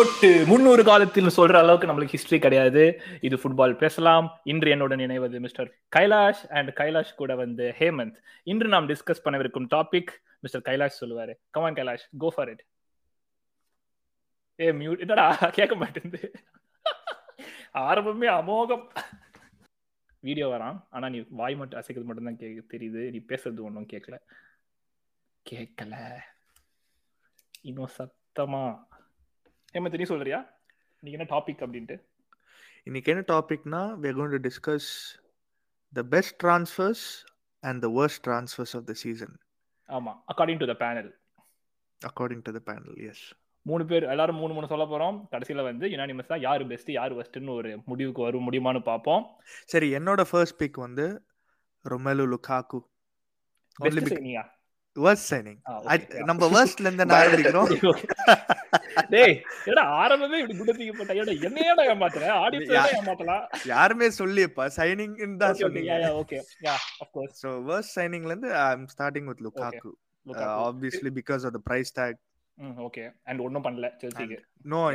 தொட்டு முன்னூறு காலத்தில் சொல்ற அளவுக்கு நம்மளுக்கு ஹிஸ்டரி கிடையாது. இது ஃபுட்பால் பேசலாம். இன்று என்னுடன் இணைவது மிஸ்டர் கைலாஷ் அண்ட் கைலாஷ் கூட வந்து ஹேமந்த். இன்று நாம் டிஸ்கஸ் பண்ணவிருக்கும் டாபிக் மிஸ்டர் கைலாஷ் சொல்லுவாரு. Come on Kailash go for it A mute என்னடா? கேட்க மாட்டேங்குது. ஆரம்பமே அமோகம். வீடியோ வரான். ஆனா நீ வாய் மட்டும் அசைக்கிறது மட்டும் தான் கேக்கு தெரியுது. நீ பேசுறது ஒன்றும் கேட்கல கேட்கல இன்னும் சத்தமா. ஹேமந்த் நீ சொல்றியா? நீங்க என்ன டாபிக் அப்படின்ட்டு? இன்னைக்கு என்ன டாபிக்னா we're going to discuss the best transfers and the worst transfers of the season. ஆமா according to the panel according to the panel yes. மூணு பேர் எல்லாரும் மூணு மூணு சொல்ல போறோம். கடைசியில வந்து யுனானிமஸா யாரு பெஸ்ட் யாரு வெஸ்ட்னு ஒரு முடிவுக்கு வரும் முடியுமான்னு பார்ப்போம். சரி என்னோட ஃபர்ஸ்ட் பிக் வந்து Romelu Lukaku best I- okay, yeah. நம்ம worstல இருந்து நான் ஆரம்பிக்கிறோம் டேய் ஏடா ஆரம்பமே இப்படி குண்டத்தீங்க போட்டா? ஏடா என்னையடா ஏமாத்துற? ஆடியன்ஸ் ஏமாத்தலாம் யாருமே சொல்லியப்பா சைனிங் தான் சொன்னீங்க. Yeah okay yeah of course இருந்து starting with lukaku. Uh, obviously because of the price tag. Okay and ஒண்ணும் பண்ணல செல்சிக்கு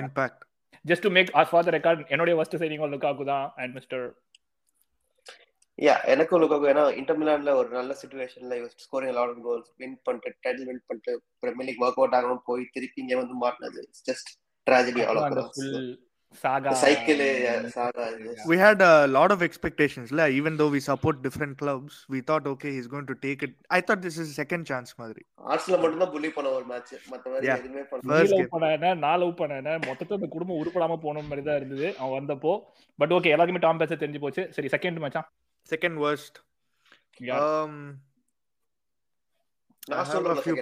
impact. Just to make for the record என்னுடைய ஃபர்ஸ்ட் சைனிங் லுக்காக்கு தான் அண்ட் மிஸ்டர் யா எனக்கும் லுக்காக்கு ஏன்னா இன்டர் மிலான்ல ஒரு நல்ல சுச்சுவேஷன்ல ஸ்கோரிங் லாட் கோல்ஸ் வின் பண்ணிட்டு டைட்டில் வின் பண்ணிட்டு பிரீமியர் லீக் ஒர்க் அவுட் ஆகணும் போய் திருப்பி இங்க வந்து மாட்டினது. Just tragedy full saga cycle saga we had a lot of expectations la. Even though we support different clubs we thought okay he's going to take it. I thought this is second chance madri Arsenal மட்டும் தான் புள்ளி பண்ண ஒரு match மத்த மாதிரி Yeah. எதுவுமே பண்ண First நீ game. லவ் பண்ண நான் லவ் பண்ண மொத்தத்தை அந்த குடும்பம் உருப்படாம போன மாதிரி தான் இருந்தது. அவன் வந்தப்போ. பட் ஓகே எல்லாருக்குமே டாம் பேச தெரிஞ்சு போச்சு. சரி செகண்ட் மச்சான் second worst. யார்? um நான் சொல்றேன் okay.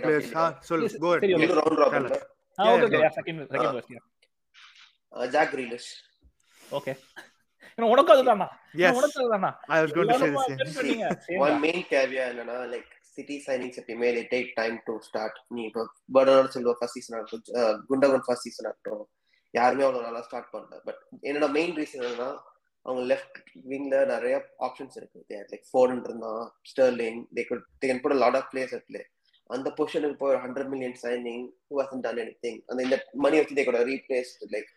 Round tell robin us. ஆ Yeah, okay yeah, second second first Jack Grealish okay உனக்கு அதுதானா உனக்கு அதுதானா ஒன். மெயின் கேவியா என்னன்னா லைக் சிட்டி சைனிங்ஸ் எப்பயுமே take டைம் டு ஸ்டார்ட் நீ இப்போ பர்னர்டோ சில்வா ஃபர்ஸ்ட் சீசன் ஆகட்டும் குண்டகன் ஃபர்ஸ்ட் சீசன் ஆகட்டும் யாருமே அவ்வளவு நல்லா ஸ்டார்ட் பண்ணல பட் என்னோட மெயின் ரீசன் என்னன்னா அவங்க லெஃப்ட் விங்ல நிறைய ஆப்ஷன்ஸ் இருக்கு. லைக் ஃபோர்டன் இருந்தான் Sterling they good they can put lot of players at play அந்த பொசிஷனுக்கு போய் hundred million signing who hasn't done anything அந்த இந்த மணி வச்சு தே கூட replace like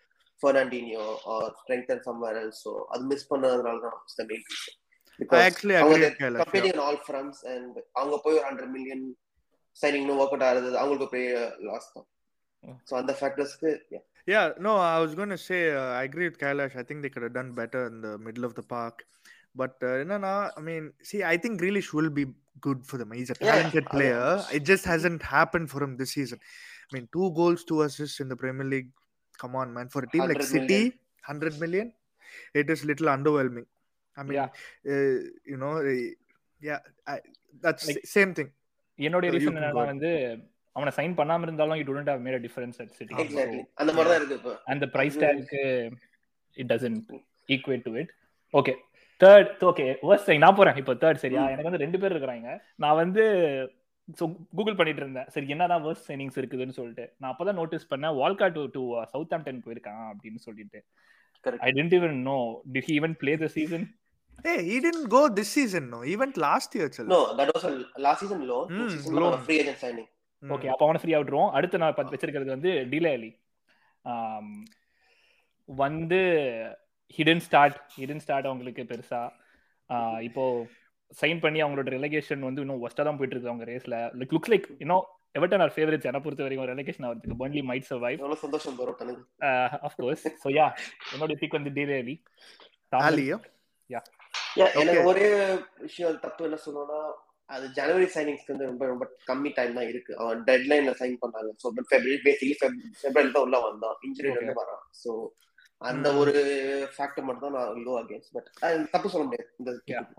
Fernandinho or strengthen somewhere else so அது மிஸ் பண்ணதுனால தான் the main reason all friends and அவங்க போய் ஒரு hundred million signing work out ஆகுது அவங்களுக்கு பெரிய லாஸ் தான். Mm. ஸோ அந்த ஃபேக்டர்ஸ்க்கு Yeah, no, I was going to say uh, I agree with Kailash. I think they could have done better in the middle of the park. But uh, no, no, I mean, see, I think Grealish will be good for them. He's a Yeah, talented I player. know. It just hasn't happened for him this season. I mean, two goals, two assists in the Premier League. Come on, man. For a team like 100 City, million. 100 million, it is little underwhelming. I mean, Yeah. uh, you know, uh, yeah, I, that's Like- same thing. என்னுடைய You reason can என்னன்னா go. வந்து அவனை sign பண்ணாம இருந்தாலும் it wouldn't have made difference at City exactly அந்த மாதிரி தான் இருக்கு இப்போ. அந்த price tag it doesn't equate to it okay third okay worst நான் போறேன். இப்போ தேர்ட் சரியா? ம். எனக்கு வந்து ரெண்டு பேர் இருக்கிறாங்க. நான் வந்து ஸோ கூகுள் பண்ணிட்டு இருந்தேன். சரி என்னதான் வர்ஸ்ட் சைனிங்ஸ் இருக்குதுன்னு சொல்லிட்டு. நான் அப்பதான் நோட்டீஸ் பண்ணேன் Walcott to to Southampton போயிருக்கான் அப்படின்னு சொல்லிட்டு. Correct. I didn't even know did he even play the season Hey, he didn't go this season, no. He went last year, itself. No that was last season loan Mm, season loan. Free agent signing Mm. Okay அப்போ அவனை free விட்டுருவோம். அடுத்து நான் வச்சிருக்கிறது வந்து Dele அலி. வந்து hidden start hidden start அவங்களுக்கு பெருசா. இப்போ சைன் பண்ணி அவங்களோட ரெலகேஷன் வந்து இன்னும் ஒஸ்டா தான் போயிட்டு இருக்கு அவங்க ரேஸ்ல லுக் லுக்ஸ் லைக் இன்னும் எவர்டன் ஆர் ஃபேவரட்ஸ் என்ன பொறுத்த வரைக்கும் ரெலகேஷன் ஆகிறதுக்கு பர்ன்லி மைட் சர்வைவ் எவ்வளவு சந்தோஷம் வரும் ஆஃப் கோர்ஸ் ஸோ யா என்னோட பிக் வந்து Dele Alli. Ali, yeah? Yeah, எனக்கு. ஒரே விஷயம் தப்பு என்ன சொல்லணும்னா அது ஜனவரி சைனிங்ஸ்க்கு வந்து ரொம்ப ரொம்ப கம்மி டைம் தான் இருக்கு. அவன் டெட்லைன்ல சைன் பண்ணாங்க. So but February basically February தான் உள்ள வந்தான். இன்ஜுரி. வந்து வரான். ஸோ அந்த. ஒரு ஃபேக்டர் மட்டும் தான் நான் லோ அகேன்ஸ்ட் பட் தப்பு சொல்ல முடியாது. இந்த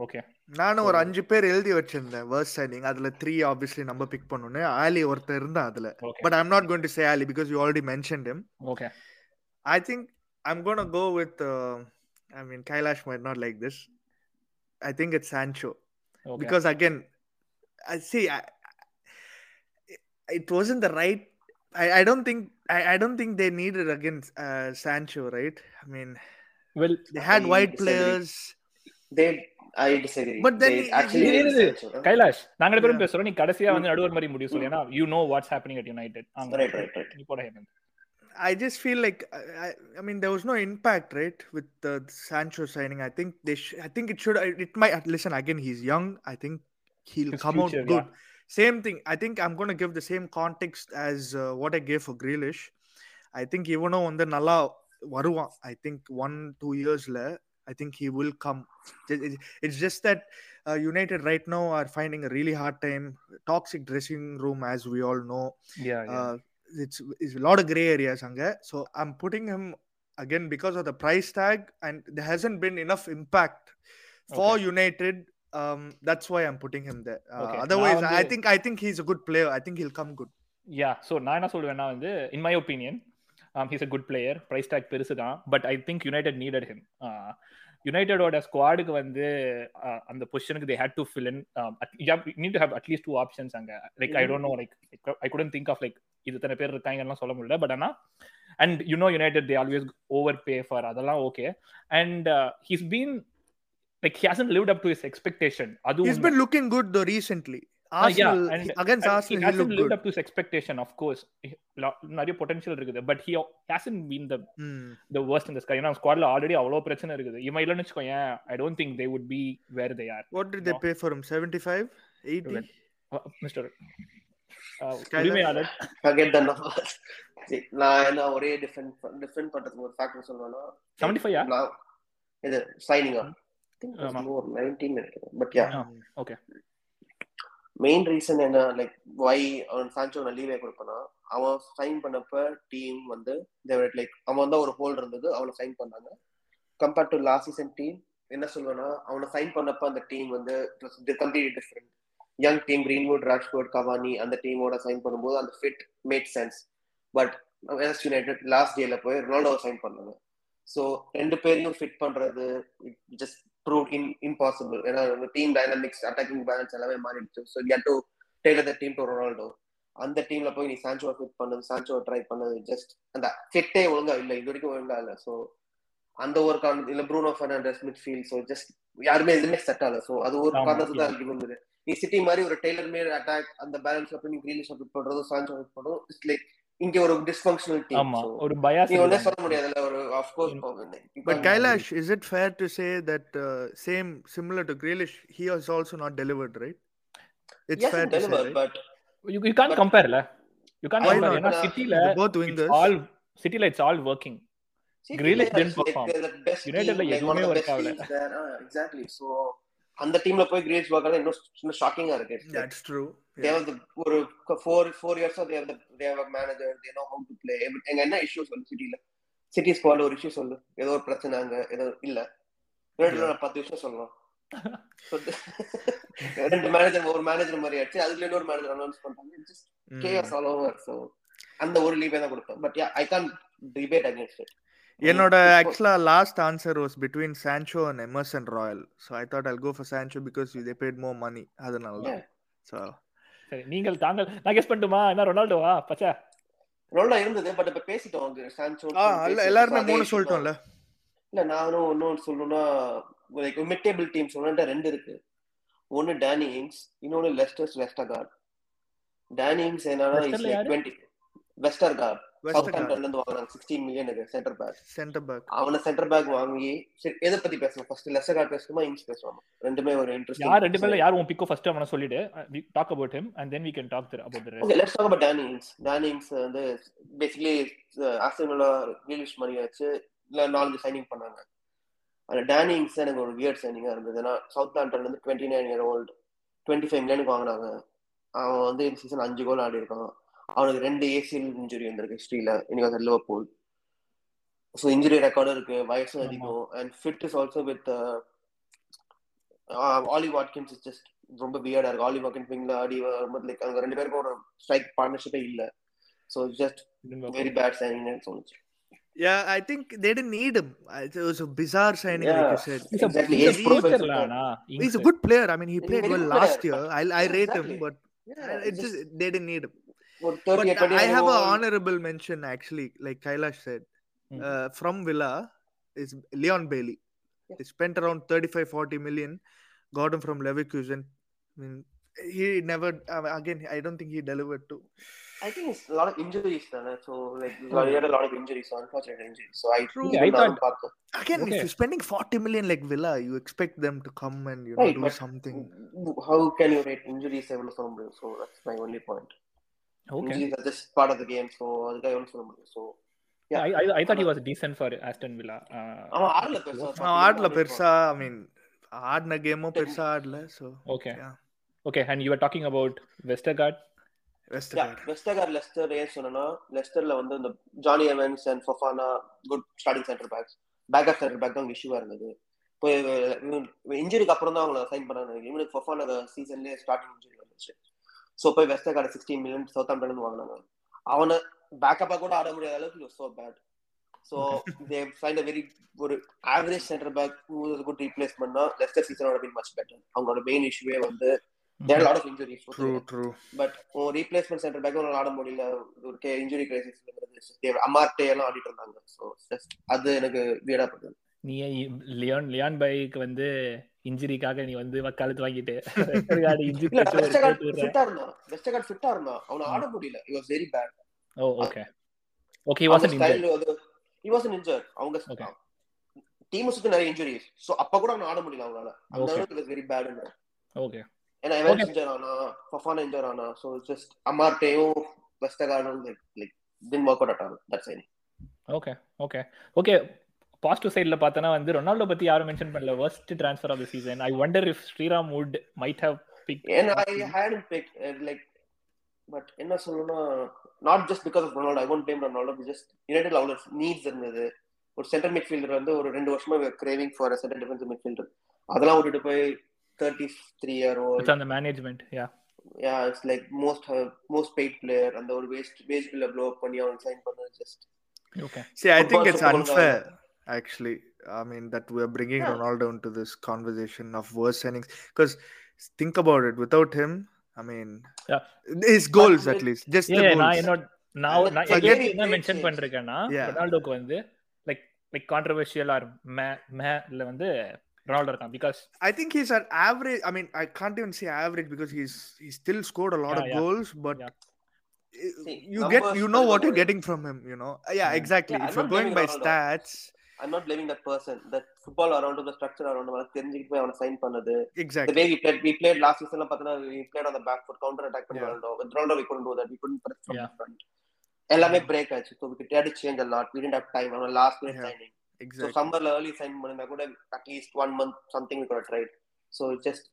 ஓகே நானும் ஒரு அஞ்சு பேர் எழுதி வச்சிருந்தேன் வேர்ஸ் சைனிங் அதுல த்ரீ ஆப்வியஸ்லி நம்ம பிக் பண்ணோன்னு ஆலி ஒருத்தர் இருந்தான் அதுல. But I'm not going to say Alli because you already mentioned him. Okay I think I'm gonna go with I mean Kailash might not like this I think it's okay because again i see I, it wasn't the right I, I don't think I, I don't think they needed against uh, Sancho, right? I mean, well they had I wide disagree. players. They I disagree But then they he- actually he- did Sancho, huh? Kailash நாங்க ரெண்டு பேரும் Yeah. பேசுறோம் நீ கடைசியா வந்து நடுவர் மாதிரி முடிவு சொல்லு ஏன்னா you know what's happening at United Right, right, right. நீ போட Hemant I just feel like I, I, I mean there was no impact right with the Sancho signing. I think they sh- I think it should it might listen again. He's young. I think he'll His come future, out good. Same thing. I think I'm going to give the same context as uh, what I gave for Grealish. I think இவனும் வந்து நல்லா வருவான் I think one two yearsல I think he will come. It- it- It's just that uh, United right now are finding a really hard time. Toxic dressing room, as we all know. Yeah, yeah. Uh, it's, it's a lot of gray areas அங்க so i'm putting him again because of the price tag and there hasn't been enough impact for Okay. united um that's why i'm putting him there. Uh, Okay. otherwise i think i think he's a good player. I think he'll come good. Yeah so நான் என்ன சொல்லுவேன்னா வந்து in my opinion he's a good player price tag பெருசு தான் but I think United needed him யுனைடெடோட ஸ்குவாடுக்கு வந்து uh, அந்த பொசிஷனுக்கு they had to fill in need to have at least two options அங்க. Like I don't know like I couldn't think of like இது இத்தனை பேர் இருக்காங்கலாம் சொல்ல முடியல. பட் ஆனா and you know United they always over pay for அதெல்லாம் okay and he's been like he hasn't lived up to his expectation அது he's been looking good though recently Ah, yeah, arsenal and- against and arsenal he he hasn't looked lived good up to his expectation of course நிறைய potential இருக்குது but he hasn't been the Hmm. the worst in the sky ஏன்னா ஸ்குவாட்ல already அவ்வளவு பிரச்சனை இருக்குது இவன் இல்லைன்னு வச்சுக்கோயேன் I don't think they would be where they are what did they No. pay for him 75 80 mister நான் என்ன ஒரே டிஃபரெண்ட் டிஃபரெண்ட் பண்றதுக்கு ஒரு ஃபேக்டர் சொல்லணும்னா 75 யா நான் இது சைனிங் ஆமா. மெயின் ரீசன் என்ன லைக் வை அவன் சான்சோ நான் லீவே கொடுப்பேன்னா அவன் சைன் பண்ணப்ப டீம் வந்து லைக் அவன் வந்து ஒரு ஹோல் இருந்தது அவனை சைன் பண்ணாங்க. Compared to last season team என்ன சொல்லுவேன்னா அவனை சைன் பண்ணப்ப அந்த டீம் வந்து completely different young team Greenwood Rashford Cavani அந்த டீமோட சைன் பண்ணும்போது அந்த fit made sense but west United last டேல போய் ரொனால்டோவை சைன் பண்ணாங்க. ஸோ ரெண்டு பேரையும் ஃபிட் பண்றது ஜஸ்ட் ப்ரூவ் இன் இம்பாசிபிள் ஏன்னா டீம் டைனமிக்ஸ் அட்டாக்கிங் பேலன்ஸ் எல்லாமே மாறிடுச்சு. So you to tailor the team to Ronaldo அந்த டீம்ல போய் நீ சான்சோ ஃபிட் பண்ணது சான்சோ ட்ரை பண்ணது ஜஸ்ட் அந்த ஃபிட்டே ஒழுங்கா இல்லை. இது வரைக்கும் ஒழுங்கா இல்லை. ஸோ அந்த ஒரு காரணம் இல்ல Bruno Fernandes midfield so just யாருமே எதுவுமே செட் ஆகல. ஸோ அது ஒரு காரணத்துக்கு தான் இருந்தது நீ சிட்டி மாதிரி ஒரு டெய்லர் மேட் அட்டாக் அந்த பேலன்ஸ்ல போய் நீ கிரீலிஷ் ஃபிட் பண்றதோ சான்சோ ஃபிட் பண்றதோ இட்ஸ் லைக் இங்க ஒரு டிஸ்ஃபங்க்ஷனல் டீம் ஆமா ஒரு பயாஸ் நீ ஒன்னே சொல்ல முடியாதுல்ல ஒரு of course But Kailash, is it fair to say that uh, same similar to Grealish, he has also not delivered, right? It's yes, fair to deliver, say, right? but you you can But- கம்பேர்ல you can Why compare Uh, சிட்டில both wingers. All சிட்டில it's all best Unitedல team, like, one எதுவுமே best ஆகல. Ah, exactly. So, அந்த டீம்ல போய் grace work ஆனா இன்னும் ஷாக்கிங்கா இருக்கு It's like, ஒரு ஃபோர் ஃபோர் இயர்ஸா manager they know how to play. Every- எங்க என்ன இஷ்யூ சொல்லு சிட்டில சிட்டி ஸ்குவாட்ல ஒரு இஷ்யூ சொல்லு. ஏதோ ஒரு பிரச்சனை அங்க ஏதோ இல்ல. ரெண்டு பத்து விஷயம் சொல்லலாம் ரெண்டு மேனேஜர் ஒரு மேனேஜர் மாதிரி ஆச்சு. அதுல இன்னொரு மேனேஜர் அனௌன்ஸ் பண்றாங்க ஜஸ்ட். கேஎஸ் ஆல் ஓவர் ஸோ அந்த ஒரு லீவே தான் கொடுப்பேன் but I can debate against it என்னோட ஆக்சுவலா last answer was between Sancho and Emerson Royal so I thought I'll go for Sancho because they paid more money அதனால தான். ஸோ சரி நீங்கள் தாங்கள் நான் கெஸ் பண்ணட்டுமா என்ன ரொனால்டோவா? பச்சா. ரொனால்டோ இருந்தது பட் இப்ப பேசிட்டோம் அங்க. சான்சோ எல்லாருமே மூணு சொல்லிட்டோம்ல. இல்ல நானும் இன்னொன்னு சொல்லணும்னா லைக் மிட் டேபிள் டீம் சொல்லணும்னா ரெண்டு இருக்கு. ஒன்னு டேனி இங்ஸ் இன்னொன்னு லெஸ்டர்ஸ் வெஸ்டர்கார்ட் டேனி இங்ஸ் என்னன்னா வெஸ்டர்கார்ட் இருந்து வாங்குறாங்க. சிக்ஸ்டீன் மில்லியனுக்கு சென்டர் பேக் சென்டர் பேக் அவனை சென்டர் பேக் வாங்கி சரி எதை பத்தி பேசணும்? ஃபர்ஸ்ட் லெஸ்டர்கார்ட் பேசணுமா இங்ஸ் பேசணுமா? ரெண்டுமே ஒரு இன்ட்ரெஸ்டிங் யார் ரெண்டு பேர்ல யார் உன் பிக்கோ ஃபர்ஸ்ட் அவன சொல்லிடு. Talk about him and then we can talk about the okay let's talk about Danny Ings Danny Ings வந்து பேசிக்கலி ஆஸ்திரேலியா இங்கிலீஷ் மணி வச்சு இல்ல நாலஞ்சு சைனிங் பண்ணாங்க. அந்த டேனி எனக்கு ஒரு வியர்ட் சைனிங்கா இருந்தது. ஏன்னா சவுத் ஆண்டன்ல இருந்து twenty nine year old twenty five மில்லியனுக்கு வாங்கினாங்க. அவன் வந்து இந்த சீசன் அஞ்சு கோல் ஆடி இருக்கான் அவனுக்கு ரெண்டு ஏசிஎல் இன்ஜுரி வந்திருக்கு ஹிஸ்டரியில இன்னைக்கு வந்து லிவர்பூல் ஸோ இன்ஜுரி ரெக்கார்டும் இருக்கு வயசும். அதிகம் and fit is also with Ollie Watkins is just ரொம்ப வியர்டா இருக்கு ஆலி வாட்கின்ஸ் விங்ல ஆடி வரும்போது லைக் அவங்க ரெண்டு பேருக்கும் ஒரு ஸ்ட்ரைக் பார்ட்னர்ஷிப்பே இல்ல so just very bad signing தோணுச்சு Yeah, I think they didn't need him. I- It was a bizarre signing, like you said. Exactly. He's He's a profile future He's a good player. I mean, he He's a played very well good last player, year. I I rate Exactly. him, but Yeah, it just they didn't need him. but I have an honorable mention actually, like Kailash said, hmm. uh, from Villa is Leon Bailey. Yeah. They spent around 35 40 million, got him from Leverkusen. I mean, he never uh, again. I don't think he delivered to. I think it's a lot of injuries, so like he oh, had a lot of injuries, so unfortunate injuries. So I, True. Yeah, I thought again, okay. if you're spending 40 million like Villa, you expect them to come and you know, right, do something. How can you rate injuries? So that's my only point. Okay Injuries are just part of the game, so அதுக்காக எவ்வளவு சொல்ல முடியும்? So yeah. I, I, I thought he was decent for Aston Villa. Uh, அவன் ஆடல பெருசா. நான் ஆடல பெருசா ஐ மீன் ஆடின கேமும் பெருசா ஆடல okay. Yeah. Okay. And you were talking about Westergaard. Westergaard Westergaard Leicester ஏன் சொன்னா லெஸ்டர்ல வந்து இந்த Jonny Evans and Fofana good starting centre backs backup centre back தான் இஷ்யூவா இருந்தது இப்போ இன்ஜுரிக்கு அப்புறம் தான் அவங்கள சைன் பண்ணாங்க இவனுக்கு ஃபொஃபானா சீசன்லேயே ஸ்டார்டிங் இன்ஜுரி வந்துச்சு ஸோ போய் Westergaard sixteen million Southampton வாங்கினாங்க. அவனை பேக்கப்பா கூட ஆட முடியாத அளவுக்கு so bad so they find a very ஒரு ஆவரேஜ் சென்டர் பேக் குட் ரீப்ளேஸ்மெண்ட்னா லெஸ்டர் சீசனோட பின் மச் பெட்டர் அவங்களோட மெயின் இஷ்யூவே வந்து there lot of injuries but உன் ரீப்ளேஸ்மெண்ட் சென்டர் பேக் ஆட முடியல. ஒரு இன்ஜுரி கிரைசிஸ் அமார்டே எல்லாம் ஆடிட்டு இருந்தாங்க. ஸோ அது எனக்கு வீடா படுது நீ லியான் லியான் பைக்கு வந்து இன்ஜுரிக்காக நீ வந்து வக்காலத்து வாங்கிட்டு. ஃபிட்டா இருந்தான். வெஸ்டர்கார்ட் ஃபிட்டா இருந்தான். அவன ஆட முடியல. Was very bad oh okay okay அவங்க. டீம் சுத்தி நிறைய இன்ஜுரிஸ் சோ அப்ப கூட அவன ஆட முடியல அவனால. அந்த. அளவுக்கு வெரி பேட் ஓகே ஏன்னா எவன் இன்ஜர் ஆனா ஃபஃபானா இன்ஜர் ஆனா சோ ஜஸ்ட் அமார்டேயும் வெஸ்டர்கார்டும் like like work out at all that's I okay okay okay positive சைடுல பார்த்தனா வந்து ரொனால்டோ பத்தி யாரும் மென்ஷன் பண்ணல. Worst transfer of the season. I wonder if Sriram would might have picked And I had him picked, uh, like, but என்ன சொல்லணும்னா not just because of Ronaldo I won't blame Ronaldo just United அவ்வளோ needs இருந்தது. ஒரு centre midfielder வந்து ஒரு ரெண்டு வருஷமா craving for centre defensive midfielder அதெல்லாம் விட்டுட்டு போய் thirty three year on the management yeah. Yeah it's like most most paid player அந்த ஒரு வேஸ்ட் வேஸ்ட் பில்ல ப்ளோ பண்ணி அவன் சைன் பண்ணது just okay. See, I think it's unfair, actually. I mean, that we're bringing Yeah. Ronaldo into this conversation of worst signings. Because think about it, without him, I mean, Yeah. his goals But at least, just yeah the நான் goals. என்னோட நான் And நான் again, எங்க என்ன great mention change. பண்றேன்னா Yeah. ரொனால்டோக்கு வந்து like like controversial or may மேல வந்து ரொனால்டோ இருக்கான் because I think he's an average. I mean, I can't even say average because he's he still scored a lot Yeah, of yeah. goals, but. Yeah. i- See, You get, numbers you know what you're சொல்லுவாங்க. getting from him, you know. Uh, Yeah, Mm. exactly. Yeah, if I'm you're not going blaming by Ronaldo. stats, I'm not blaming that person that football around the structure around அவனை தெரிஞ்சுக்கிட்டு போய் அவனை sign பண்ணது The exactly. way we played, we played last season, பார்த்தனா we played on the back foot, counter attack பண்ணி Ronaldo, we couldn't do that. We couldn't press from Yeah. the front. எல்லாமே break ஆச்சு so we had to change a lot. We didn't have time. அவன் last minute. Signing Exactly. சம்மர்ல early sign பண்ணிருந்தா கூட at least one month something we could have tried. So it's just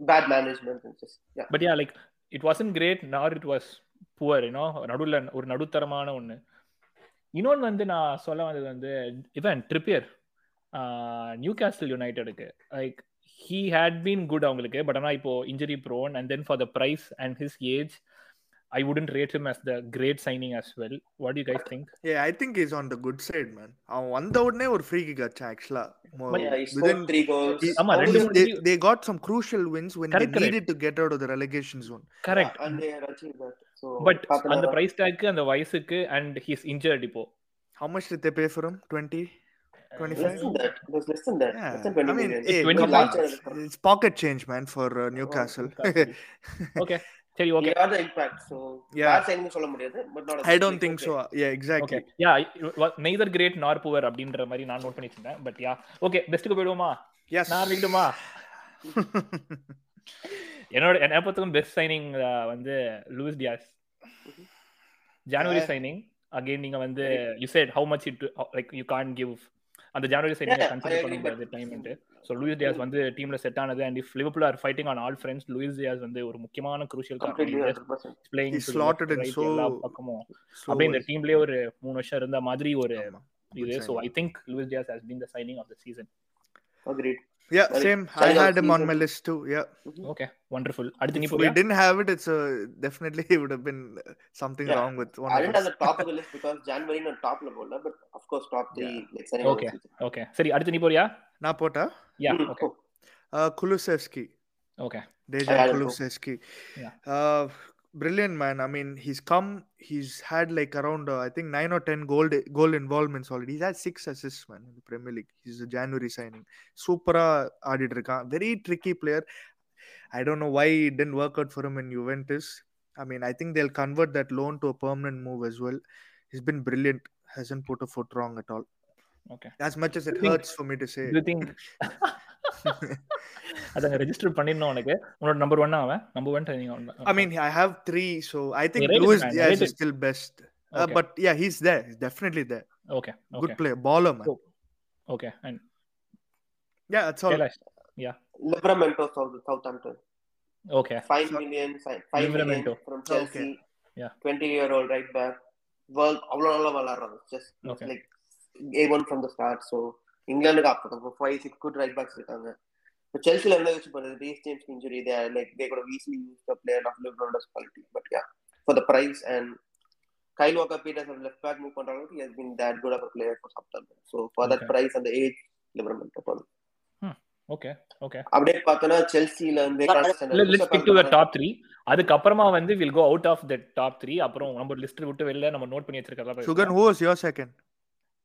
bad management and just yeah. But yeah like it wasn't great nor it was poor you know நடுவில் ஒரு நடுத்தரமான ஒன்று இன்னொன்று வந்து நான் சொல்ல வந்தது வந்து இவன் Trippier Newcastle யுனைடெடுக்கு like he had been good அவங்களுக்கு பட் ஆனால் இப்போ injury prone and then for the price and his age I wouldn't rate him as the great signing as well what you guys think Yeah, I think he's on the good side, man. அவன் வந்த உடனே ஒரு free kick ஆச்சு ஆக்சுவலா Yeah, he scored three goals. ஆமா, ரெண்டு மூணு they, league- they got some crucial wins when Correct, they correct. needed to get out of the relegation zone. Correct Yeah, and they had achieved that. So but பார்த்தனா அந்த price டேக்கு அந்த வயசுக்கு and his injured இப்போ How much did they pay for him? 20? 25? less than that. It was less than that. Yeah. Less than 20 I mean, million. hey, 20 come Last on. year, It's pocket change, man, for uh, Newcastle. Newcastle. Okay சரி okay impact. So Yeah. bad signing சொல்ல முடியாது. Don't big think okay. so. Yeah, exactly. Okay ya neither great nor poor அப்படின்ற மாதிரி நான் note பண்ணி வச்சிருந்தேன் but yeah okay பெஸ்ட்டுக்கு போயிடுவோமா Yes. நான் விடுமா என்னோட என்ன பொறுத்தவரைக்கும் பெஸ்ட் சைனிங் வந்து லூயிஸ் டியாஸ் ஜனவரி. சைனிங் அகைன் நீங்க வந்து you said how much it like you can give அந்த ஜனவரி சைனிங் கன்சிடர் பண்ண முடியாது டைம் ஸோ லூயிஸ் டியாஸ் வந்து டீம்ல செட் ஆனது and if Liverpool are fighting on all fronts Luis Diaz வந்து ஒரு முக்கியமான குரூஷியல் Completely காரணம் 100%. பிளேயிங் எல்லா பக்கமும் அப்படியே இந்த. டீம்லயே ஒரு மூணு வருஷம் இருந்த மாதிரி ஒரு. இது so signing. I think Luis Diaz has been the signing of the season Agreed. Yeah, same. I had him on my list too. Yeah. Okay wonderful அடுத்து நீ If we didn't have it, it's uh, definitely it would have been uh, something Yeah. wrong with one I didn't have the top of the list because January not top level, but signing of the Okay. season. Okay சரி அடுத்து நீ போறியா நான் போட்டா yeah Mm, okay oh, uh, Kulusevski. ஓகே Dejan. Kulusevski. Yeah. Uh, brilliant man. I mean, he's come. He's had like around uh, I think nine or ten goal goal involvements already. He's had six assists, man, in the Premier League. He's a January signing. Super ஆடிட்டு இருக்கான். Very tricky player. I don't know why it didn't work out for him in Juventus. I mean, I think they'll convert that loan to a permanent move as well. He's been brilliant. Hasn't put a foot wrong at all. Okay. As much as it You think- hurts for me to say. Do you think அதாங்க register பண்ணிடணும் உனக்கு உன்னோட number one அவன் number one I mean, I have three, so I think rate it, Luis man, Diaz rate is it. still best. Uh, Okay. but yeah, he's there. He's definitely there. Okay Good okay player, baller man. Cool. Okay and Yeah, that's all. Kailash Livramento South Southampton. Okay Five So- million, fi- five million Livramento. from Okay. Chelsea. Yeah. Twenty year old right back. Well, அவ்வளவு நல்லா விளையாடுறாங்க. Just Okay. like A1 from the start. So இங்கிலாந்துக்கு அப்போ five six good right backs இருக்காங்க இப்போ செல்சில என்ன use பண்ணுறது Reece James injury they like they கூட easily use the player of Livramento's quality but yeah for the price and Kyle Walker Peters left back move பண்றாங்க he has been that good of player for Southampton so for that Okay. Price அந்த age Livramento போதும் okay okay அப்படியே பார்த்தோன்னா செல்சில வந்து let's stick to the top 3 அதுக்கப்புறமா வந்து will go out of the top 3 அப்புறம் நம்ம லிஸ்ட் விட்டு வெளில நம்ம நோட் பண்ணி வச்சிருக்கறதா Sugan, who was your second?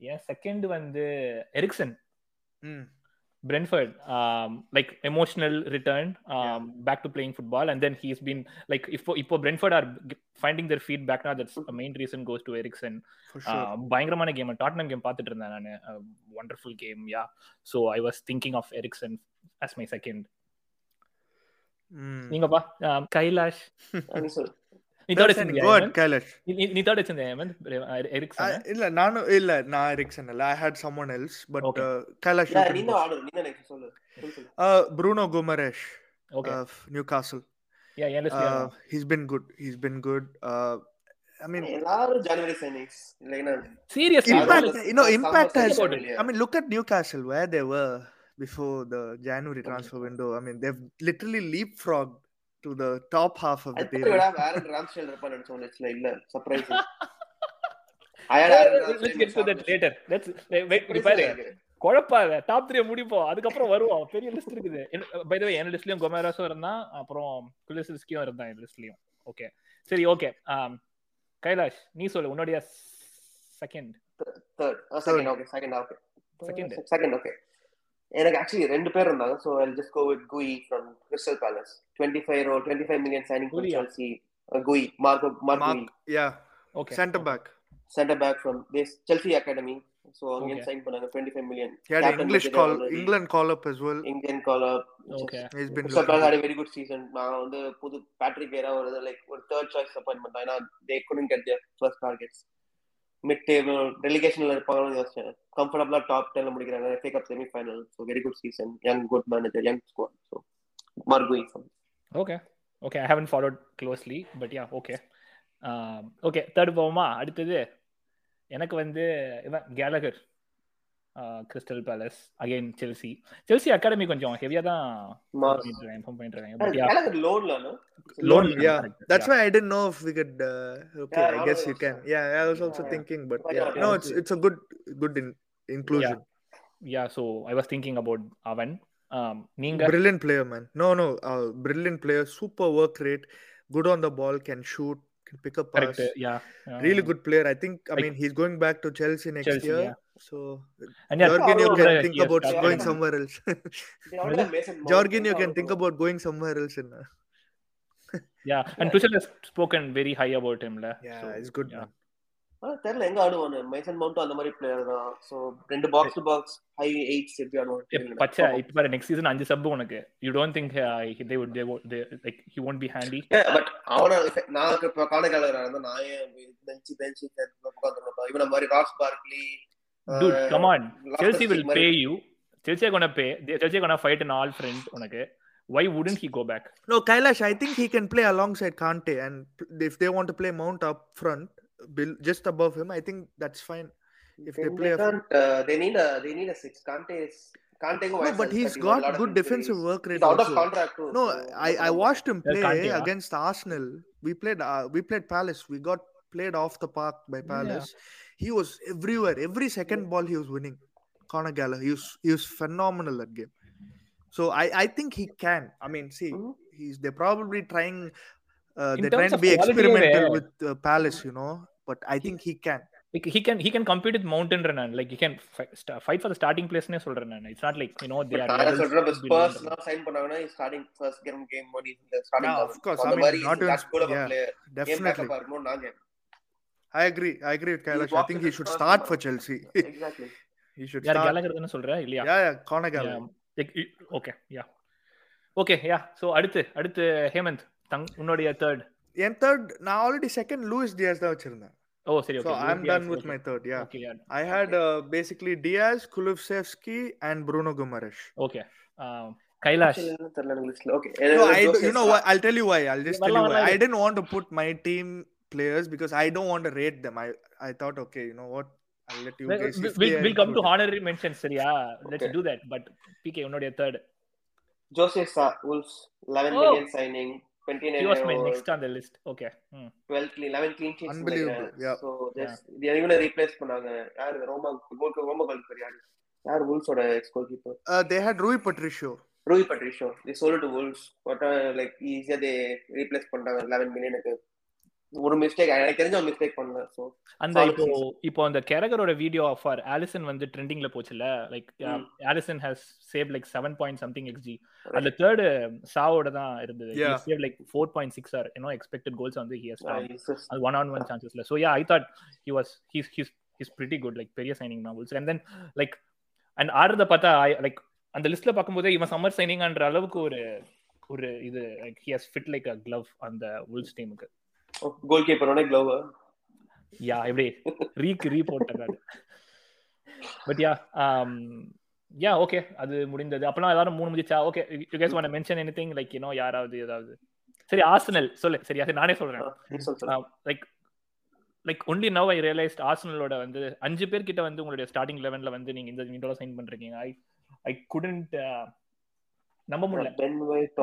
ஏன் செகண்ட் வந்து Eriksen Mm. Brentford, um, like emotional return um, Yeah. back to playing football, and then he's been like if if Brentford are finding their feet back now, that's a main reason goes to Ericsson. For sure. Uh, பயங்கரமான game Tottenham game பார்த்துட்டு இருந்தேன் நான் wonderful game yeah so I was thinking of Eriksen as my second Mm. நீங்கப்பா um, Kailash இல்ல நானும் இல்ல நான் Eriksen இல்ல I had someone else but. Kailash Bruno Guimaraes okay of Newcastle. Yeah N Uh, லிஸ்ட்ல he's been good. He's been good. Uh, I mean, signings இல்லைன்னா seriously Impact-. You know, impact has. I mean, look at Newcastle where they were before the January transfer window. I mean, they've literally leapfrogged to the top half of the அடுத்த table. விட Aaron Ramsdale இருப்பான்னு நினைச்சோம் இல்ல? Surprise let's get to that later. Let's wait. குழப்பாத. Top three முடிப்போம். அதுக்கப்புறம் வருவோம். பெரிய லிஸ்ட் இருக்குது. பை த வே என் லிஸ்ட்லயும் கொமேராஸும் இருந்தான். அப்புறம் குலிசிஸ்கியும் இருந்தான் என் லிஸ்ட்லயும் ஓகே சரி ஓகே கைலாஷ் நீ சொல்லு. உன்னுடைய second Third. Oh, second, okay, second, okay. Second. எனக்கு ஆக்சுவலி ரெண்டு பேர் இருந்தாங்க. So I just go with Guehi from Crystal Palace twenty five oh twenty five million signing from. Chelsea Guehi Marc Marc yeah, okay centre back. Centre back from this Chelsea academy so அங்கே. Sign பண்ணாங்க. Twenty five million He had Captain English was call, there already. England call up as well. Indian caller okay He's been Crystal looking Palace. Had very good season நான் வந்து புது Patrick Vieira ஒரு like ஒரு third choice appointment ஏன்னா they couldn't get their first targets mid table டெலிகேஷன்ல இருப்பாங்கன்னு யோசிச்சேன். கம்ஃபர்டபுளா top டென்ல முடிக்கிறாங்க. FA cup semi final so very good season young good manager young squad so Marc Guehi okay okay I haven't followed closely but yeah okay okay third போவோமா அடுத்தது எனக்கு வந்து இவன் Gallagher. Crystal Palace again Chelsea Chelsea academy கொஞ்சம் ஹெவியா தான் Mark. In form பண்ணிட்டு இருக்காங்க பட் யா கேலகர் லோன்ல Loan, Loan, yeah. correct, That's yeah. why I didn't know if we could. Uh, okay, Yeah, I guess I you was can. also- Yeah, I was also Yeah. thinking, but Why yeah, not? no, Yeah. it's it's a good good in, inclusion. Yeah so I was thinking about அவன் Um, நீங்க Brilliant player, man. No, no, uh, brilliant player. Super work rate. Good on the ball. Can shoot. can pick up pass. Correct. Yeah. Really good player. I think. I like, mean, he's going back to Chelsea next Chelsea, year. Yeah. So uh, and yeah, Jorginho can think about yeah, going yeah. somewhere else. Jorginho can think about going somewhere else in. Uh, yeah, and Tuchel has spoken very high about him. La. Yeah, so, it's good. Yeah. Man. தெரியல எங்க ஆடுவானு மைசன் mount அந்த மாதிரி player தான் so ரெண்டு box to box high eight எப்படி ஏ, பச்சை ஆடுவான் இப்ப பாரு நெக்ஸ்ட் சீசன் அஞ்சு சப் உனக்கு you don't think they would they like he won't be handy பட் அவன நான் இப்போ காணக்கால இருந்தா நான் ஏன் பெஞ்ச் பெஞ்ச் உட்காந்துருப்பேன் இவன மாதிரி Ross பார்க்லி pay you chelsea are going to pay they- chelsea are going to fight an all friend உனக்கு why wouldn't he go back No, Kailash, I think he can play alongside Kante, and if they want to play Mount up front, Bill, just above him, I think that's fine. If they play a- they need a they need a six Kante is Kante go No, but he's got good defensive work rate. He's out of contract too. No, so I, I watched him play Kante, huh? against Arsenal. We played uh, we played Palace. We got played off the park by Yeah. Palace. He was everywhere. Every second ball he was winning. Conor Gallagher. He was he was phenomenal that game. So I, I think he can. I mean, see, Mhm. he's they're probably trying uh, In they're terms trying to of be quality, experimental eh? with uh, Palace, you know. But I think he can. like he can he can compete with mountain runner like he can fight, sta- fight for the starting place னே சொல்றேன் நான் it's not like you know they But are நான் என்ன levels சொல்றேன், இப்ப below Spurs them. எல்லாம் sign பண்ணாங்கன்னா, he's starting first game game one, he's in the starting Yeah, of eleven. course. So I அந்த mean, மாதிரி not he's in- that good of a yeah, player. Game Definitely. backup ஆ இருக்கணும்னு நான் கேட்கிறேன். I agree. I agree with Kailash. I walks think in he the should first start one. for Chelsea. Exactly. he should யார் start. Gallagher தானே சொல்ற இல்லையா Yeah, yeah. Conor Gallagher. Okay yeah okay yeah so அடுத்து அடுத்து ஹேமந்த் தங் உன்னுடைய third என் third நான் ஆல்ரெடி செகண்ட் லூயிஸ் டியாஸ் தான் வச்சிருந்தேன் ஓ சரி okay done with my third yeah okay yeah i had uh, basically diaz kulusevski and bruno guimaraes okay Kailash. Okay. do, Sa- what i'll tell you why i'll just tell வரலாம், you why வரலாம். i didn't want to put my team players because i don't want to rate them i i thought okay you know what i'll let you guys if will they are will come to included. Honorary mention சரியா let's Okay. To that but PK உன்னுடைய third Jose Sa, Wolves, 11 Oh. million signing, he 29 was my over next on the list okay hmm. 12 clean, 11 clean sheets Unbelievable, நினைக்கிறேன். yeah. So, just- இது இவனை replace பண்ணாங்க. யாரு ரோமா கோல் ரோமா goalkeeper யாரு யார் wolves-ஓட ex goalkeeper uh, they had rui patricio ரூய் பட்ரிஷோ they sold it to wolves but uh, like ஈஸியா they replace பண்ணிட்டாங்க 11 மில்லியனுக்கு ஒரு மிஸ்டேக் எனக்கு தெரிஞ்ச ஒரு மிஸ்டேக் பண்ணல சோ அந்த இப்போ இப்போ அந்த கேரகரோட வீடியோ ஃபார் ஆலிசன் வந்து ட்ரெண்டிங்ல போச்சுல like. Alisson has save like seven point something xG அந்த தேர்டு சாவோட தான் இருந்தது. Yeah. Save like four point six or you know expected goals வந்து ஹி ஹஸ் அது one on one சான்சஸ்ல so yeah I thought he was he's he's he's pretty good like பெரிய signing நாவல்ஸ் and then like and ஆடுறத பார்த்தா like அந்த லிஸ்ட்ல பார்க்கும்போது இவன் சம்மர் சைனிங்ன்ற அளவுக்கு ஒரு ஒரு இது like he has fit like a glove அந்த உல்ஸ் டீமுக்கு கோல் கீப்பரோட க்ளோவ் யா எப்படி? ரீக்கு ரீ போட்டாங்க பட் யா யா ஓகே அது முடிந்தது. அப்பலாம் எல்லாரும் மூணு முடிச்சா okay you guys want mention anything like you know யாராவது ஏதாவது? சரி ஆர்சனல் சொல்லு. சரி அது நானே சொல்றேன். Like like only now I realised ஆர்சனலோட வந்து அஞ்சு பேர் கிட்ட வந்து உங்களுடைய ஸ்டார்டிங் லெவன்ல வந்து நீங்க இந்த விண்டோல சைன் பண்றீங்க. ஐ ஐ குடன்ட் நம்ப முடியல வைட்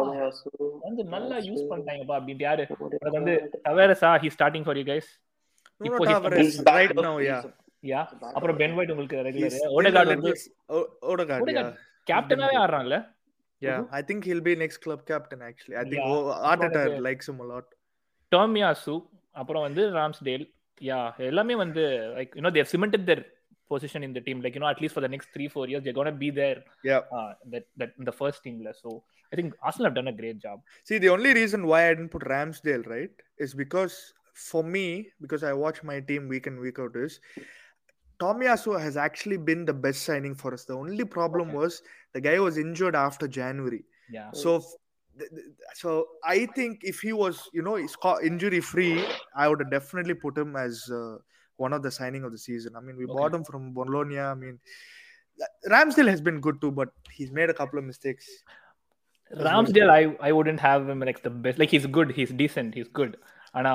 வந்து நல்லா யூஸ் பண்ணிட்டாங்கப்பா அப்படின்ட்டு யாரு எனக்கு வந்து தவேரஸா he starting for you guys இப்போ யா அப்புறம் பென் ஒயிட் உங்களுக்கு ரெகுலர் ஓடகார்ட் வந்து yeah கேப்டனாவே ஆடுறான்ல yeah i think he'll be next club captain actually i think Yeah. O- Arteta Probably. likes him a lot Tomiyasu அப்புறம் வந்து ராம்ஸ்டேல் யா எல்லாமே வந்து like you know they've cemented their position in the team. Like you know, at least for the next three four years, they're gonna be there. Yeah, uh, that that the first team list. So I think Arsenal have done a great job. See, the only reason why I didn't put Ramsdale right is because for me, because I watch my team week in week out is. Tomiyasu has actually been the best signing for us. The only problem okay. was the guy was injured after January. Yeah. So, so I think if he was, you know, injury free, I would have definitely put him as uh, one of the signing of the season. I mean, we Okay. bought him from Bologna. I mean, Ramsdale has been good too, but he's made a couple of mistakes. Ramsdale I I wouldn't have him like the best like he's good he's decent he's good ஆனா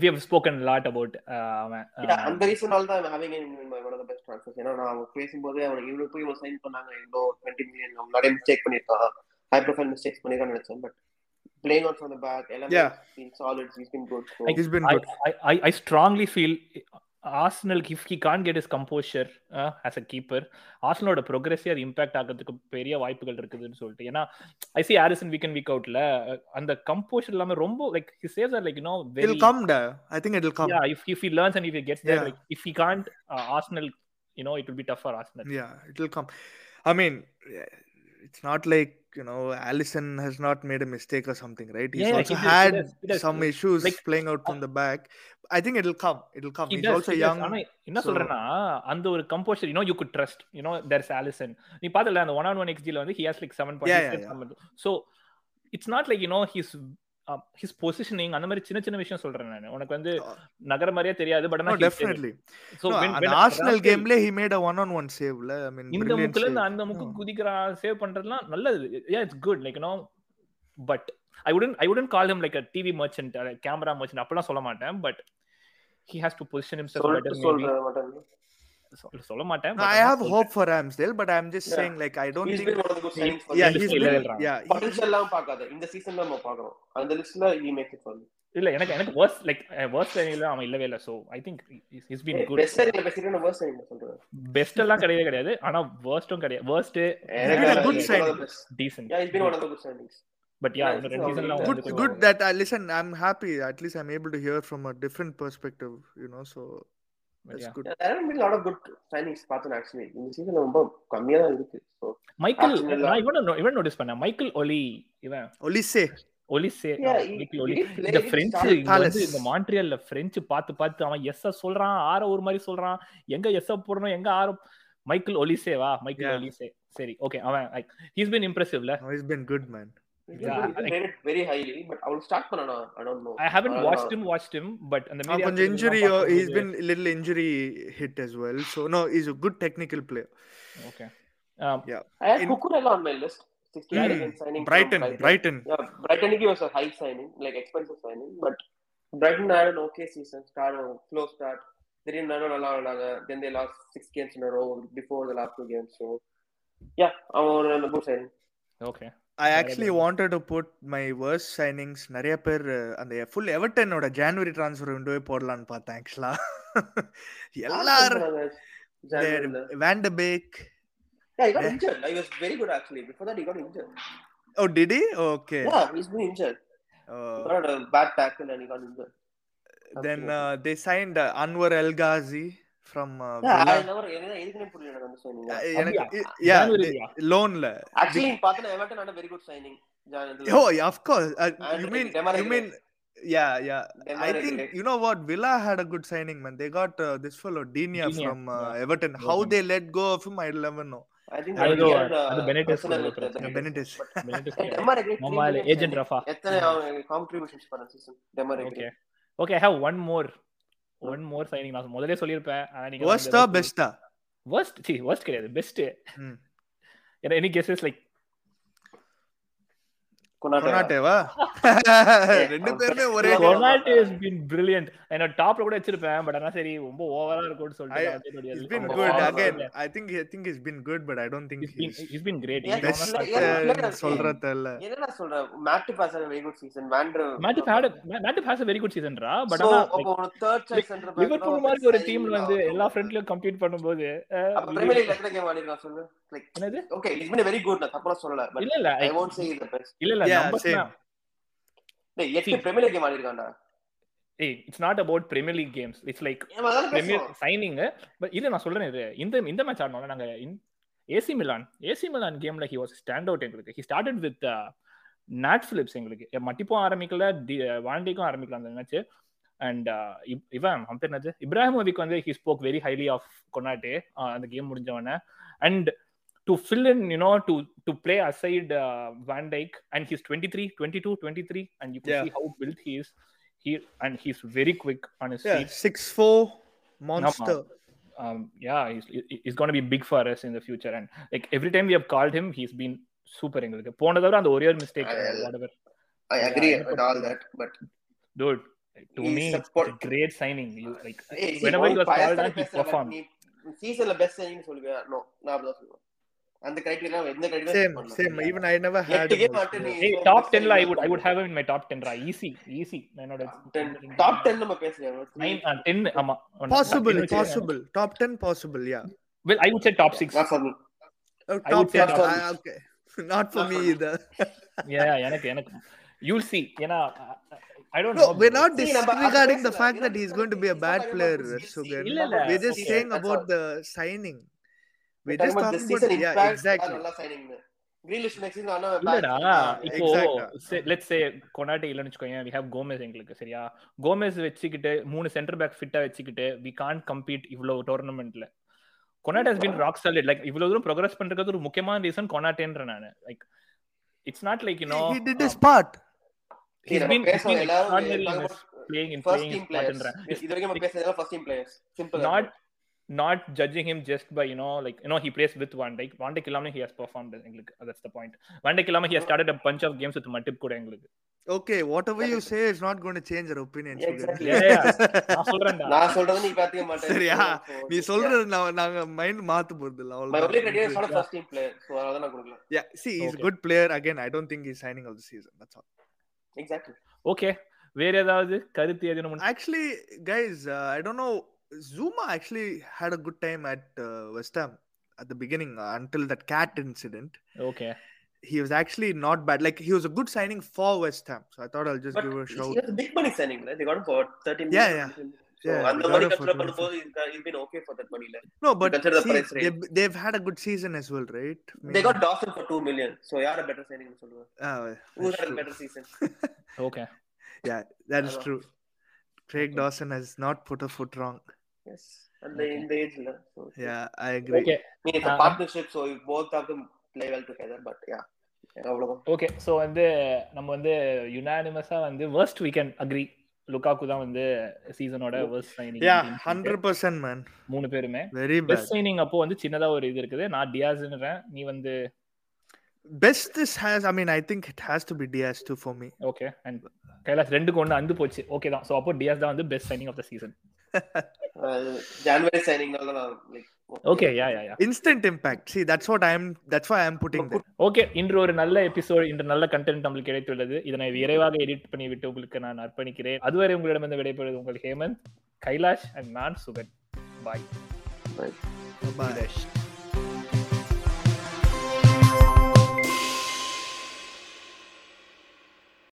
we have spoken lot about அவன் அந்த ரீசனால தான் having one of the best transfers ஏன்னா நான் அவங்க பேசும்போது அவனுக்கு இவ்வளவு போய் இவன் சைன் பண்ணாங்க இவ்வளோ டுவெண்ட்டி மில்லியன் நம்ம நிறைய மிஸ்டேக் பண்ணிருக்கான் ஹை ப்ரொஃபைல் மிஸ்டேக்ஸ் பண்ணிருக்கான்னு நினைச்சேன் but playing out from the back எல்லாமே Yeah. been solid he's been good so Like, He's been I, good. I, I, I strongly feel Arsenal, if he can't get his composure uh, as a keeper, ஆர்சனலோட ப்ரோக்ரஸே அது impact ஆகிறதுக்கு பெரிய வாய்ப்புகள் இருக்குதுன்னு சொல்லிட்டு ஏன்னா I see Alisson week and week அவுட்ல அந்த கம்போஷர் இல்லாம ரொம்ப like he saves or like you know very It'll come there. I think it'll come. yeah if if he learns and if he gets there Yeah. like if he can't uh, Arsenal you know it will be tough for Arsenal Yeah, it'll come. I mean, yeah, it's not like you know Allison has not made a mistake or something, right? He's Yeah, also he does, he had does, he does. some issues Like, playing out from the back. I think it'll come. It'll come. He He's also he young. என்ன சொல்றேன்னா அந்த ஒரு composure you know you could trust you know there is Alisson நீ பார்த்தல அந்த one on one எக்ஸ்ஜில வந்து he has like seven point so it's not like his his positioning அந்த மாதிரி சின்ன சின்ன விஷயம் சொல்றேன் நான் உனக்கு வந்து நகர மாதிரியே தெரியாது பட் ஆனா an Arsenal game play, he made a one-on-one save. la. I mean, இந்த brilliant முக்குல இருந்து. அந்த முக்கு No. குதிக்கிறான் சேவ் பண்றதுலாம் நல்லது yeah it's good like no but I wouldn't I wouldn't call him like a TV merchant camera merchant அப்பலாம் சொல்ல மாட்டேன் but he has to position himself better சொல்ற மாட்டாங்க சொல்ல மாட்டேன் No, but I ஆனா have சொல்றேன். hope for Ramsdale, but I'm just Yeah. saying, like, I don't he's think. been one of the good signings for Yeah, இந்த he's list ல been. எழுதுறாங்க. Yeah, he- potential எல்லாம் பார்க்காத இந்த சீசன்ல நம்ம பார்க்கறோம் அந்த லிஸ்ட்ல he makes it for me இல்ல எனக்கு எனக்கு வர்ஸ் லைக் வர்ஸ் லைன்ல அவன் இல்லவே இல்ல so I think is been good best சைனிங்ல பேசிட்டு நான் வேர்ஸ்ட் சைனிங் சொல்றேன் பெஸ்ட் எல்லாம் கிடையவே கிடையாது ஆனா வர்ஸ்டும் கிடையாது worst the best. Decent Yeah, he's been one of the good signings. But yeah it's ரெண்டு all சீசன்ல good. good வந்து good கொஞ்சம் that I listen. I'm happy. At least I'm able to hear from a different perspective. You know, so Michael Arsenal- நான் இவன் இவன் notice பண்ணேன். Michael Olise இவன். Olise. Olise Yeah, ah, he- Michael he Olise did play இந்த French வந்து Palace. இந்த மான்ட்ரியல்ல French பார்த்து பார்த்து அவன் எஸ் சொல்றான் ஆற ஒரு மாதிரி சொல்றான். எங்க எஸ் போடணும் எங்க ஆர மைக்கேல் ஒலிசேவா மைக்கேல். ஒலிசே சரி ஓகே அவன் ஹீஸ் பின் இம்ப்ரெசிவ்ல he's been good, man. he's Yeah, been- he's been like- rated very highly, but I will start பண்ணணும். I don't know. I haven't Uh, watched him watched him but அந்த Uh, media கொஞ்சம் injury, uh, he's been a little injury hit as well. So no, he's a good technical player. Okay I had in- Cucurella on my list. 60 Mm, arrogant signing from Brighton, Brighton. Yeah, Brighton he was a high signing, like expensive signing, but Brighton had an okay season, start a slow start. They didn't run நல்லா ஆனாங்க. Then they lost six games in a row before the last two games. So yeah, அவன் a good signing. Okay I actually wanted to put my worst signings நிறைய பேர் uh, அந்த full எவர்டனோட January transfer விண்டோவே போடலான்னு பார்த்தேன் ஆக்சுவலா எல்லாரும் January-ல. வேண்டபேக் Yeah, he got injured. Like, he was very good actually. Before that, he got injured. Oh DD okay Yeah, he's been injured. He got a bad tackle and he got injured. Then they signed Anwar El Ghazi never என்ன எதுக்குனே புரியல எனக்கு அந்த signing. எனக்கு அப்படியா? யா January-லயா? லோன்ல Actually, பார்த்தா Everton had a very good signing. Jan- Oh, yeah, of course. Uh, you And mean Demarai you mean yeah, yeah. I Demarai think Gray. you know what Villa had a good signing, man. They got uh, this fellow Dinia Digne, from uh, yeah. Everton. How Everton. they let go of him, I never know. I think அது that he ஏதோ- had, uh, அது Benitez personal கூட with, uh, Yeah, Benitez. Benitez Hey, Demarai Gray, three ஆமா million agent signing. Rafah எத்தனை அவன் contributions பண்ண season? Demarai okay Gray. Okay I have one more One more signing நான் முதல்லே சொல்லியிருப்பேன் ஆனா நீங்க ah? worst சி worst கிடையாது best. Any guesses like Konate. கொனாட்டேவா ரெண்டு பேருமே ஒரே Yeah. கொனாட்டே has been brilliant என்ன டாப்ல கூட வச்சிருப்பேன் பட் ஆனா சரி ரொம்ப ஓவரா இருக்கும்னு சொல்லிட்டு நான் வந்து என்னுடைய He's been அந்த good form again. இல்ல. I think I think he's been good, but I don't think He's been he's he's been great Yeah, He's best. one of yeah, the- yeah. uh, சொல்றது இல்ல என்னடா சொல்ற Matip has had a very good season. Vander- Matip had a Matip has a very good season ரா but So, ஆனா அப்போ ஒரு Liverpool தான் மாதிரி ஒரு டீம்ல வந்து எல்லா. ஃப்ரண்ட்லயும் கம்ப்ளீட் பண்ணும்போது எத்தனை சொல்லு? Like, என்னது? okay, he's been a very good, நான் தப்பா சொல்லல, இல்ல இல்ல I won't say he's the best. இல்ல இல்ல. தான் டேய், எட்டு Premier League game ஆடிருக்கான்டா. ஏய் it's not about Premier League games it's like Premier. Signing but இல்ல நான் சொல்றேன் இது. இந்த இந்த மேட்ச் ஆடணும்ல நாங்க ஏசி மிலான் ஏசி மிலான் கேம்ல ஹி வாஸ் ஸ்டாண்ட் அவுட் எங்களுக்கு. He started with Nat Phillips எங்களுக்கு. மட்டிப்பும் ஆரம்பிக்கல வாண்டிக்கும் ஆரம்பிக்கல அந்த மேட்ச் அண்ட் இவன் அவன் பேர் என்னது? இப்ராஹிமோவிக் வந்து he spoke very highly of Konate அந்த game முடிஞ்சவன and To fill in you know to to play aside Van Dijk and he's twenty three twenty two twenty three and you Yeah. See how build he is he and he's very quick on his Yeah, feet. six four monster. Um, yeah, he's he's going to be big for us in the future. And like every time we have called him, he's been super. எங்களுக்கு போன தடவை அந்த ஒரே ஒரு mistake I- whatever I agree Yeah, with all that, but dude to He's me a it's sport- a great signing you like ஏய், see, whenever he உன் was called பயத்துல on he பேசுற, but performed நீ seasonல best signing சொல்லுவியா? No, நான் அப்படிதான் சொல்லுவேன். அந்த criteria எந்த criteria Same, same. Even I never had. hey top best 10 la i would i would have him in my top 10 ra easy easy என்னோட Ten- top 10 நம்ம பேசுறோம். nine uh, 10 ஆமா Possible, possible. Top ten, possible. Yeah. well i would say top 6 Not for me. Oh, top would say ten. top I- okay. Not for me either. yeah எனக்கு எனக்கு you'll see ஏன்னா i don't No, know we're not disregarding the fact that he's going to be a bad player, இல்ல. We're just saying about the signing. Just talking about yeah, exactly. நல்லா ஆனா இல்லடா இப்போ. Let's say கொனாட்டே இல்லன்னு வச்சுக்கோங்க we have Gomez எங்களுக்கு சரியா Gomez வச்சுக்கிட்டு மூணு சென்டர் பேக் ஃபிட்டா வச்சுக்கிட்டு வி கான் கம்பீட் இவ்வளவு டோர்னமெண்ட்ல Konate has been rock solid like இவ்வளவு தூரம் ப்ரோக்ரஸ் பண்றது ஒரு முக்கியமான ரீசன் கொனாட்டேன்ற நானு like it's not like you know He did his part. See, he's been, he's been extraordinary in his playing in first playing team his players. partன்ற. இது வரைக்கும் நம்ம பேசுறது எல்லாம் first team players. Simple. Not not judging him just by you know like you know he plays with Van Dijk. Van Dijk இல்லாம he has performed எங்களுக்கு that's the point. Van Dijk இல்லாம he has started a bunch of games with Matip கூட எங்களுக்கு. Okay, whatever you That is- say is not going to change our opinion. Yeah, Sugan. exactly. Yeah, yeah. நான் சொல்றேன்டா. நான் சொல்றது நீ பாத்துக்க மாட்டேன். சரியா? நீ yeah. சொல்றது நான் நாங்க மைண்ட் மாத்த போறது இல்ல My only criteria is அவ்வளவுதான் not a first team player. So அதனால நான் கொடுக்கல. yeah see he's Okay. a good player again i don't think he's signing of the season that's all Exactly. Okay. வேற ஏதாவது கருத்து எதுவும் actually guys uh, i don't know Zuma actually had a good time at uh, West Ham at the beginning uh, until that cat incident. Okay. He was actually not bad. Like he was a good signing for West Ham. So I thought I'll just but give a shout. He was a big money signing, right? They got him for 13 million. Yeah, yeah. So, yeah, and the money uh, he's been okay for that money. Like. No, but see, the price rate. They've, they've had a good season as well, right? Maybe. They got Dawson for 2 million. So, yeah, a better signing. Oh, uh, ah, Who's had a better season? okay. Yeah, that is true. Craig Dawson has not put a foot wrong. Yes and Okay. in the age ல so Yeah, I agree. Okay I mean, it's a Uh, partnership so if both of them play well together but yeah அவ்வளவுதான் okay so வந்து நம்ம வந்து யுனானிமஸா வந்து worst we can agree Lukaku தான் வந்து சீசனோட worst signing Yeah, அப்படின்னு hundred சொல்லிட்டு percent, man. மூணு பேருமே Very bad. பெஸ்ட் சைனிங் அப்போ வந்து சின்னதா ஒரு இது இருக்குது நான் டியாஸ்ன்றேன் நீ வந்து Best this has. I mean, I think it has to be Diaz too for me. Okay and Kailash ரெண்டுக்கு ஒன்று அந்து போச்சு ஓகே தான் ஸோ அப்போ டியாஸ் தான் வந்து best signing of the season நான் like okay yeah yeah yeah Instant impact. See, that's what I'm. That's why I'm putting there. Okay இன்று ஒரு நல்ல எபிசோட் இன்று நல்ல கண்டென்ட் நம்மளுக்கு கிடைத்துள்ளது இதனை விரைவாக எடிட் பண்ணி விட்டு உங்களுக்கு நான் அர்ப்பணிக்கிறேன் அதுவரை உங்களிடமிருந்து விடைபெறுவது உங்கள் ஹேமந்த் கைலாஷ் அண்ட் நான் சுகன் பாய் Bye.